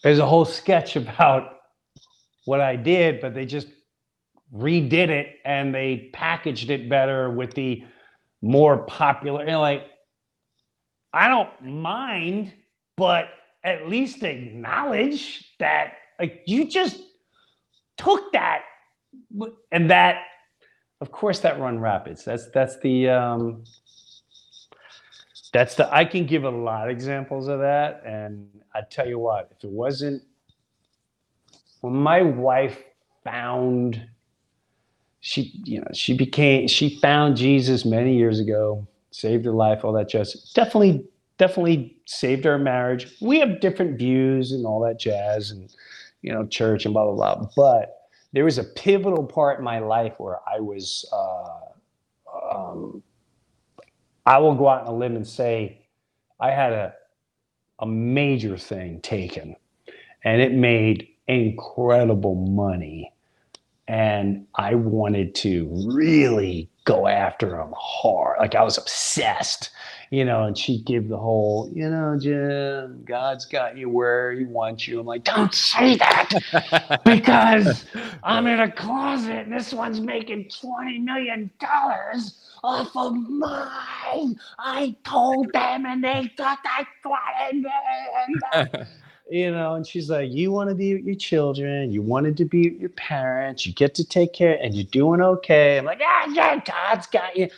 there's a whole sketch about what I did, but they just redid it and they packaged it better with the more popular. Like, I don't mind, but at least acknowledge that like you just took that and that of course that run rapids that's that's the um that's the i can give a lot of examples of that and i tell you what if it wasn't when my wife found she you know she became she found jesus many years ago saved her life all that jazz. Definitely definitely saved our marriage. We have different views and all that jazz and you know church and blah blah blah. But there was a pivotal part in my life where i was uh, um, i will go out on a limb and say i had a a major thing taken and it made incredible money and I wanted to really go after him hard. Like I was obsessed, you know, and she'd give the whole, you know, Jim, God's got you where he wants you. I'm like, don't say that [laughs] because I'm in a closet and this one's making $20 million off of mine. I told them and they thought I wanted [laughs] you know, and she's like, You want to be with your children, you wanted to be with your parents, you get to take care, and you're doing okay. I'm like, Ah, yeah, God's got you.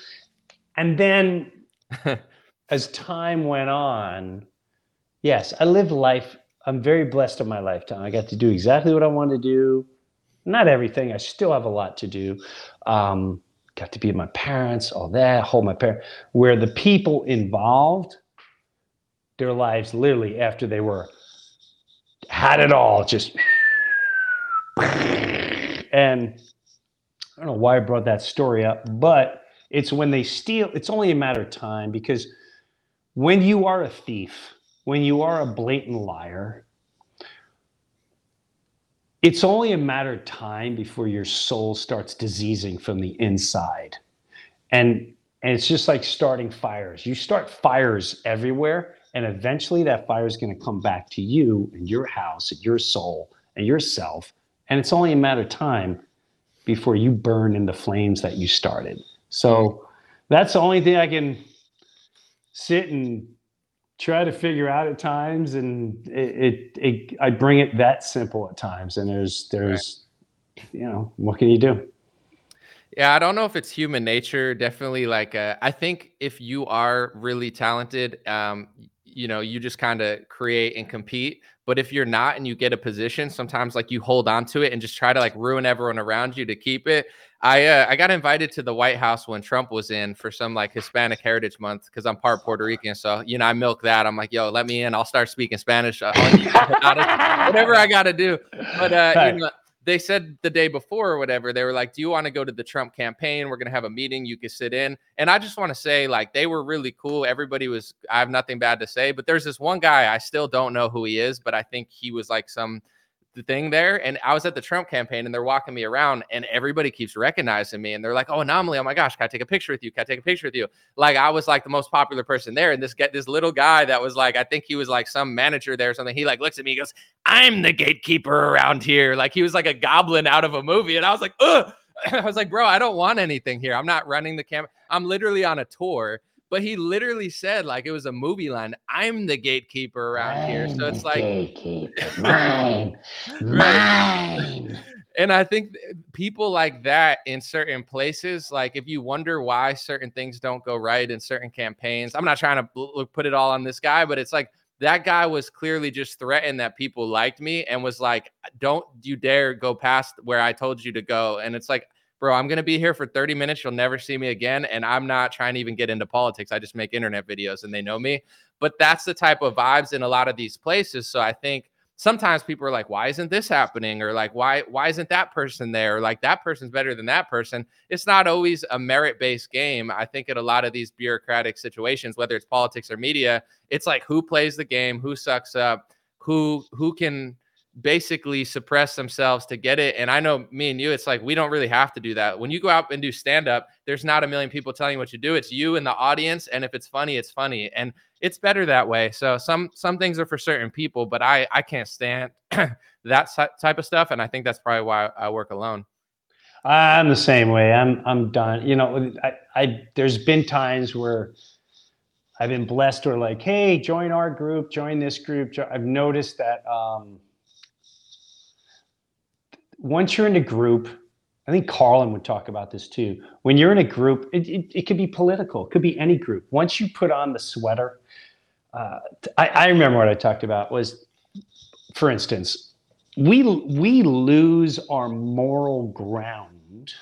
And then [laughs] as time went on, yes, I lived life. I'm very blessed in my lifetime. I got to do exactly what I wanted to do. Not everything, I still have a lot to do. Um, got to be with my parents, all that, hold my parents, where the people involved, their lives literally after they were had it all just and I don't know why I brought that story up, but it's when they steal, it's only a matter of time because when you are a thief, when you are a blatant liar, it's only a matter of time before your soul starts diseasing from the inside. And and it's just like starting fires. You start fires everywhere, and eventually that fire is going to come back to you and your house and your soul and yourself. And it's only a matter of time before you burn in the flames that you started. So that's the only thing I can sit and try to figure out at times. And it, it, it I bring it that simple at times. And there's, there's, right. you know, what can you do? Yeah, I don't know if it's human nature. Definitely, like uh, I think if you are really talented, um, you know, you just kind of create and compete. But if you're not and you get a position, sometimes like you hold on to it and just try to like ruin everyone around you to keep it. I uh, I got invited to the White House when Trump was in for some like Hispanic Heritage Month because I'm part Puerto [laughs] Rican. So you know I milk that. I'm like, yo, let me in. I'll start speaking Spanish. [laughs] Whatever I got to do. But uh, you know, they said the day before or whatever, they were like, Do you want to go to the Trump campaign? We're going to have a meeting. You can sit in. And I just want to say, like, they were really cool. Everybody was, I have nothing bad to say. But there's this one guy, I still don't know who he is, but I think he was like some the thing there. And I was at the Trump campaign and they're walking me around and everybody keeps recognizing me. And they're like, oh, anomaly. Oh my gosh, can I take a picture with you? Can I take a picture with you? Like I was like the most popular person there. And this get this little guy that was like, I think he was like some manager there or something. He like looks at me, goes, I'm the gatekeeper around here. Like he was like a goblin out of a movie. And I was like, ugh. [clears throat] I was like, bro, I don't want anything here. I'm not running the camera. I'm literally on a tour but he literally said like it was a movie line i'm the gatekeeper around I'm here. So it's like gatekeeper. [laughs] mine. Mine. [laughs] And i think eh, people like that in certain places like if you wonder why certain things don't go right in certain campaigns i'm not trying to put it all on this guy but it's like that guy was clearly just threatened that people liked me and was like don't you dare go past where i told you to go. And it's like bro, I'm going to be here for 30 minutes. You'll never see me again. And I'm not trying to even get into politics. I just make internet videos and they know me. But that's the type of vibes in a lot of these places. So I think sometimes people are like, why isn't this happening? Or like, why, why isn't that person there? Or like that person's better than that person. It's not always a merit-based game. I think in a lot of these bureaucratic situations, whether it's politics or media, it's like who plays the game, who sucks up, who who can basically suppress themselves to get it. And I know me and you, it's like we don't really have to do that. When you go out and do stand up, there's not a million people telling you what you do. It's you and the audience. And if it's funny, it's funny. And it's better that way. So some some things are for certain people, but I I can't stand [clears throat] that type of stuff. And I think that's probably why I work alone. I'm the same way. I'm I'm done. You know, I, I there's been times where I've been blessed or like, hey, join our group, join this group. I've noticed that um, once you're in a group, I think Carlin would talk about this too. When you're in a group, it, it, it could be political, it could be any group. Once you put on the sweater, uh, I, I remember what I talked about was, for instance, we we lose our moral ground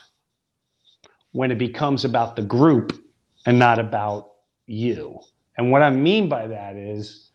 when it becomes about the group and not about you. And what I mean by that is,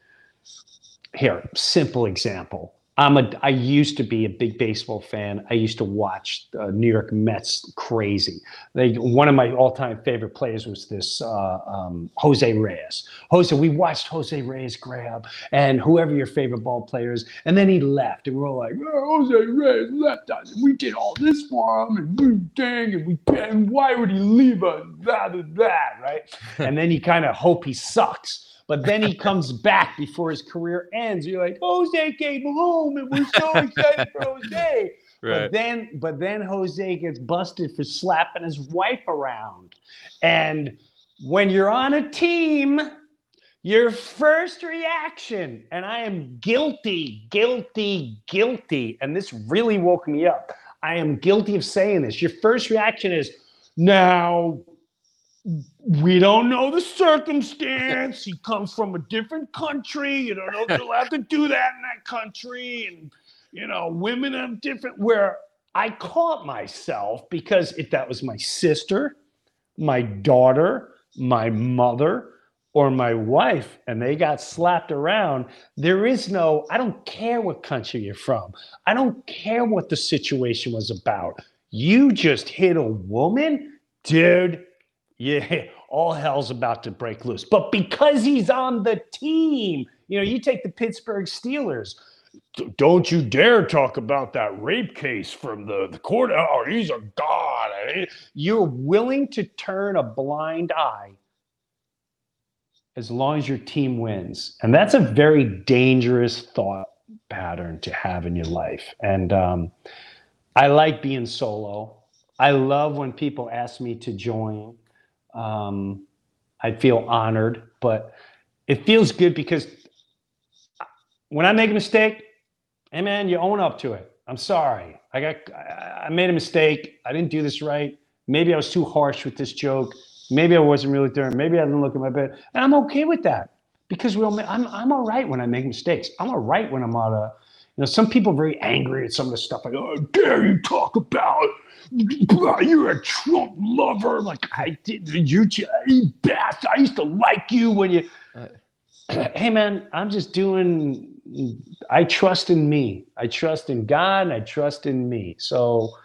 here, simple example. I'm a. I used to be a big baseball fan. I used to watch uh, New York Mets crazy. They one of my all-time favorite players was this uh, um, Jose Reyes. Jose, we watched Jose Reyes grab and whoever your favorite ball player is, and then he left, and we are all like, oh, Jose Reyes left us, and we did all this for him, and we dang, and we and why would he leave us? That and that right? [laughs] and then you kind of hope he sucks. But then he comes back before his career ends. You're like, Jose came home and we're so [laughs] excited for Jose. Right. But then, but then Jose gets busted for slapping his wife around. And when you're on a team, your first reaction, and I am guilty, guilty, guilty, and this really woke me up. I am guilty of saying this. Your first reaction is, now we don't know the circumstance. [laughs] he comes from a different country. You don't know if you'll [laughs] have to do that in that country. And, you know, women have different, where I caught myself because if that was my sister, my daughter, my mother, or my wife and they got slapped around, there is no, I don't care what country you're from. I don't care what the situation was about. You just hit a woman, dude. Yeah, all hell's about to break loose. But because he's on the team, you know, you take the Pittsburgh Steelers. Don't you dare talk about that rape case from the, the court. Oh, he's a god. You're willing to turn a blind eye as long as your team wins. And that's a very dangerous thought pattern to have in your life. And um, I like being solo. I love when people ask me to join. Um, I feel honored, but it feels good because when I make a mistake, hey man, you own up to it. I'm sorry. I got I made a mistake. I didn't do this right. Maybe I was too harsh with this joke. Maybe I wasn't really there. Maybe I didn't look at my bed. And I'm okay with that because we all, I'm, I'm all right when I make mistakes. I'm all right when I'm out of, you know, some people are very angry at some of the stuff. Like, oh, dare you talk about, you're a Trump lover. Like, I did, you, you bastard. I used to like you when you, [clears throat] hey man, I'm just doing, I trust in me. I trust in God. I trust in me. So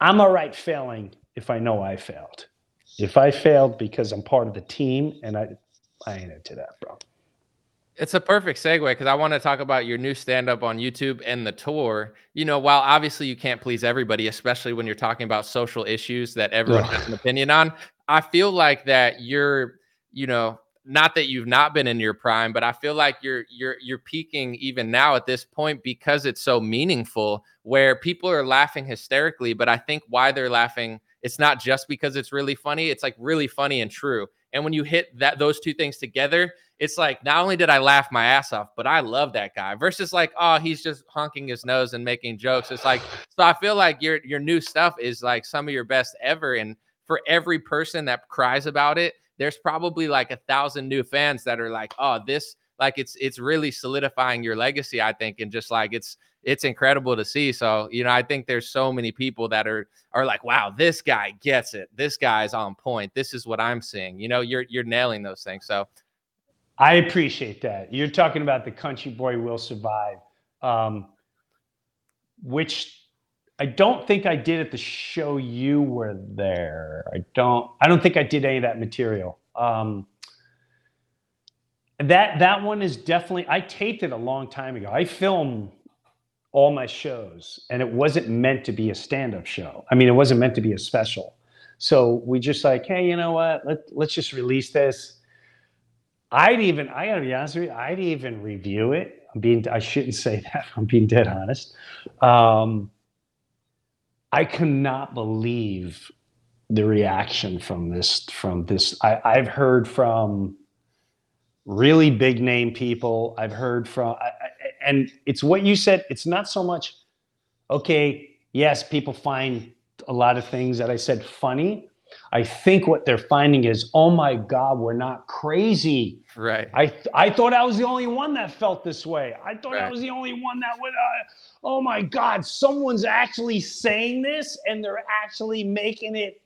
I'm all right failing if I know I failed. If I failed because I'm part of the team and I, I ain't into that, bro. It's a perfect segue because I want to talk about your new stand up on YouTube and the tour. You know, while obviously you can't please everybody, especially when you're talking about social issues that everyone has an opinion on, I feel like that you're, you know, not that you've not been in your prime, but I feel like you're you're you're peaking even now at this point because it's so meaningful where people are laughing hysterically, but I think why they're laughing it's not just because it's really funny, it's like really funny and true. And when you hit that those two things together, it's like not only did I laugh my ass off, but I love that guy versus like, oh, he's just honking his nose and making jokes. It's like so I feel like your your new stuff is like some of your best ever. And for every person that cries about it, there's probably like a thousand new fans that are like, oh, this like it's it's really solidifying your legacy, I think, and just like it's it's incredible to see. So, you know, I think there's so many people that are are like, wow, this guy gets it. This guy's on point. This is what I'm seeing. You know, you're you're nailing those things. So I appreciate that. You're talking about the country boy will survive. Um, which I don't think I did at the show you were there. I don't I don't think I did any of that material. Um, that that one is definitely I taped it a long time ago. I filmed all my shows and it wasn't meant to be a stand-up show. I mean it wasn't meant to be a special. So we just like hey you know what? Let, let's just release this. I'd even i gotta be honest with you i'd even review it. I'm being i shouldn't say [laughs] that i'm being dead honest. Um, i cannot believe the reaction from this from this. I, i've heard from really big name people. I've heard from and it's what you said. It's not so much, okay, yes, people find a lot of things that I said funny. I think what they're finding is, oh my God, we're not crazy. Right. I I thought I was the only one that felt this way. I thought right. I was the only one that would. Uh, oh my God, someone's actually saying this, and they're actually making it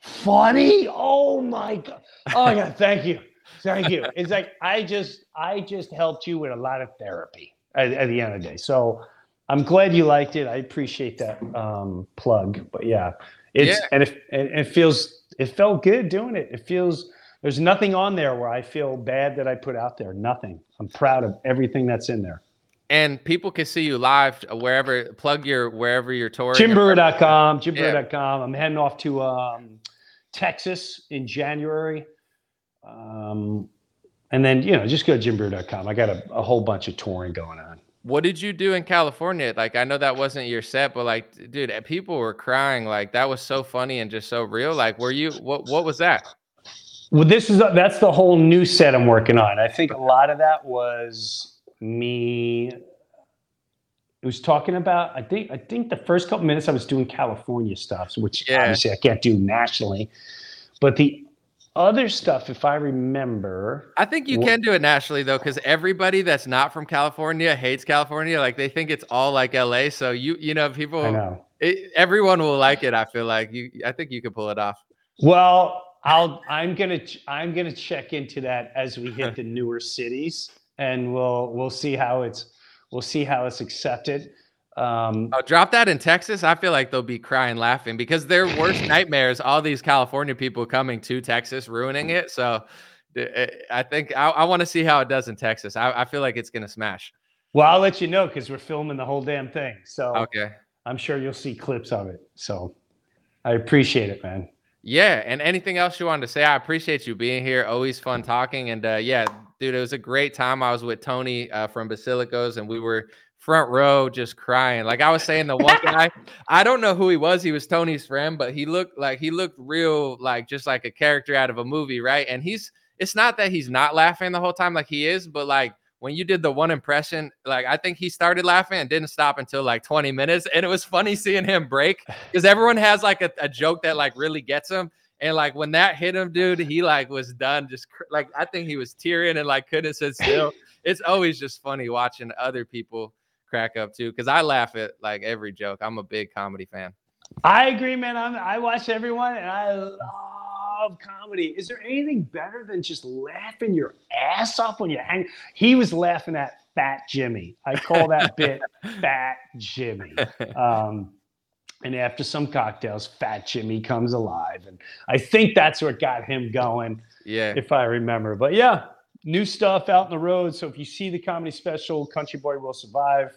funny. Oh my God. Oh yeah, thank you, thank you. It's like I just I just helped you with a lot of therapy at, at the end of the day. So I'm glad you liked it. I appreciate that um, plug. But yeah, it's yeah. and it, it feels it felt good doing it. It feels there's nothing on there where I feel bad that I put out there. Nothing. I'm proud of everything that's in there. And people can see you live wherever. Plug your wherever you're touring. Jimbreuer.com. Jimbreuer.com. I'm heading off to um, Texas in January. Um, and then, you know, just go to jimbreuer.com. I got a, a whole bunch of touring going on. What did you do in California? Like, I know that wasn't your set, but like, dude, eh, people were crying. Like, that was so funny and just so real. Like, were you, what, what was that? Well, this is, that's the whole new set I'm working on. I think a lot of that was me it was talking about i think i think the first couple minutes i was doing california stuff which yeah. obviously i can't do nationally but the other stuff, if I remember. I think you can do it nationally though, because everybody that's not from California hates California. Like they think it's all like LA. So you, you know, people. I know. It, everyone will like it. I feel like you. I think you could pull it off. Well, I'll I'm gonna I'm gonna check into that as we hit [laughs] the newer cities, and we'll we'll see how it's we'll see how it's accepted. Um, Oh, drop that in Texas. I feel like they'll be crying laughing because their worst [laughs] nightmares, all these California people coming to Texas, ruining it. So eh, I think I, I want to see how it does in Texas. I, I feel like it's going to smash. well, I'll let you know because we're filming the whole damn thing, so Okay. I'm sure you'll see clips of it. So I appreciate it, man. Yeah. And anything else you wanted to say? I appreciate you being here. Always fun talking. And uh, yeah, dude, it was a great time. I was with Tony uh, from Basilicos and we were front row just crying. Like I was saying, the one guy, I don't know who he was. He was Tony's friend, but he looked like he looked real, like just like a character out of a movie, right? And he's, it's not that he's not laughing the whole time like he is, but like when you did the one impression, like I think he started laughing and didn't stop until like 20 minutes. And it was funny seeing him break [laughs] because everyone has like a, a joke that like really gets him. And like when that hit him, dude, he like was done. Just like I think he was tearing and like couldn't sit still. [laughs] it's always just funny watching other people crack up too because I laugh at like every joke. I'm a big comedy fan. I agree, man. I'm, I watch everyone, and I love comedy. Is there anything better than just laughing your ass off when you hang? He was laughing at Fat Jimmy. I call that [laughs] bit Fat Jimmy. Um, and after some cocktails, Fat Jimmy comes alive, and I think that's what got him going, Yeah. if I remember. But yeah, new stuff out in the road. So if you see the comedy special, Country Boy Will Survive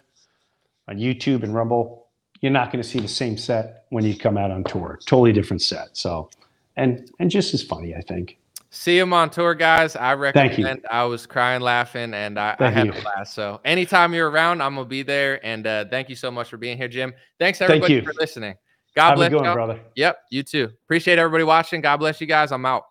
on YouTube and Rumble, you're not going to see the same set when you come out on tour. Totally different set. So, and and just as funny, I think. See him on tour, guys. I Thank you. recommend. I was crying, laughing, and I, I had you. a blast. So anytime you're around, I'm gonna be there. And uh, thank you so much for being here, Jim. Thanks Thank everybody you. for listening. God Have bless you. brother. Yep, you too. Appreciate everybody watching. God bless you guys. I'm out.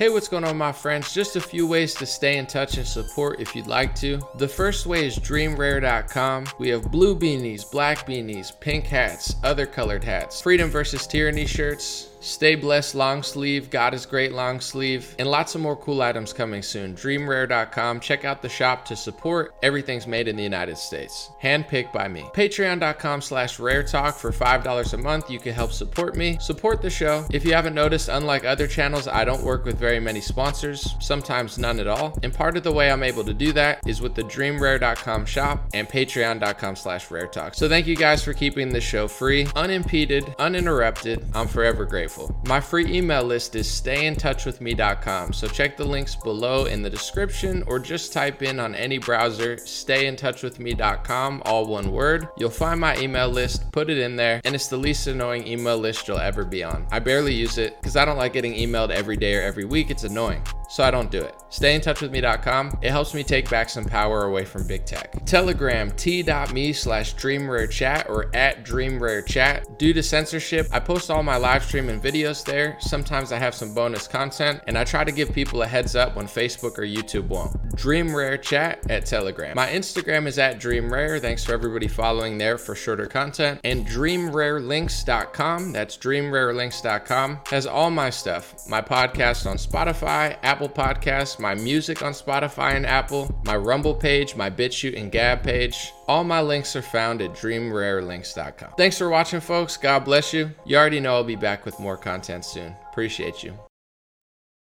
Hey, what's going on, my friends? Just a few ways to stay in touch and support if you'd like to. The first way is dreamrare.com. We have blue beanies, black beanies, pink hats, other colored hats, freedom versus tyranny shirts, stay blessed long sleeve, God is great long sleeve, and lots of more cool items coming soon. Dreamrare.com. Check out the shop to support. Everything's made in the United States. Handpicked by me. Patreon.com slash rare talk for $5 a month. You can help support me, support the show. If you haven't noticed, unlike other channels, I don't work with very many sponsors, sometimes none at all. And part of the way I'm able to do that is with the dreamrare.com shop and patreon.com slash rare talk. So thank you guys for keeping this show free, unimpeded, uninterrupted. I'm forever grateful. My free email list is stayintouchwithme.com. So check the links below in the description or just type in on any browser stayintouchwithme.com, all one word. You'll find my email list, put it in there, and it's the least annoying email list you'll ever be on. I barely use it because I don't like getting emailed every day or every week. It's annoying. So I don't do it. Stayintouchwithme.com. It helps me take back some power away from big tech. Telegram t.me slash dreamrarechat or at dreamrarechat. Due to censorship, I post all my live stream and videos there. Sometimes I have some bonus content, and I try to give people a heads up when Facebook or YouTube won't. Dream Rare Chat at Telegram. My Instagram is at Dream Rare. Thanks for everybody following there for shorter content. And DreamRareLinks.com, that's DreamRareLinks.com, has all my stuff. My podcast on Spotify, Apple Podcasts, my music on Spotify and Apple, my Rumble page, my BitChute and Gab page. All my links are found at DreamRareLinks.com. Thanks for watching, folks. God bless you. You already know I'll be back with more content soon. Appreciate you.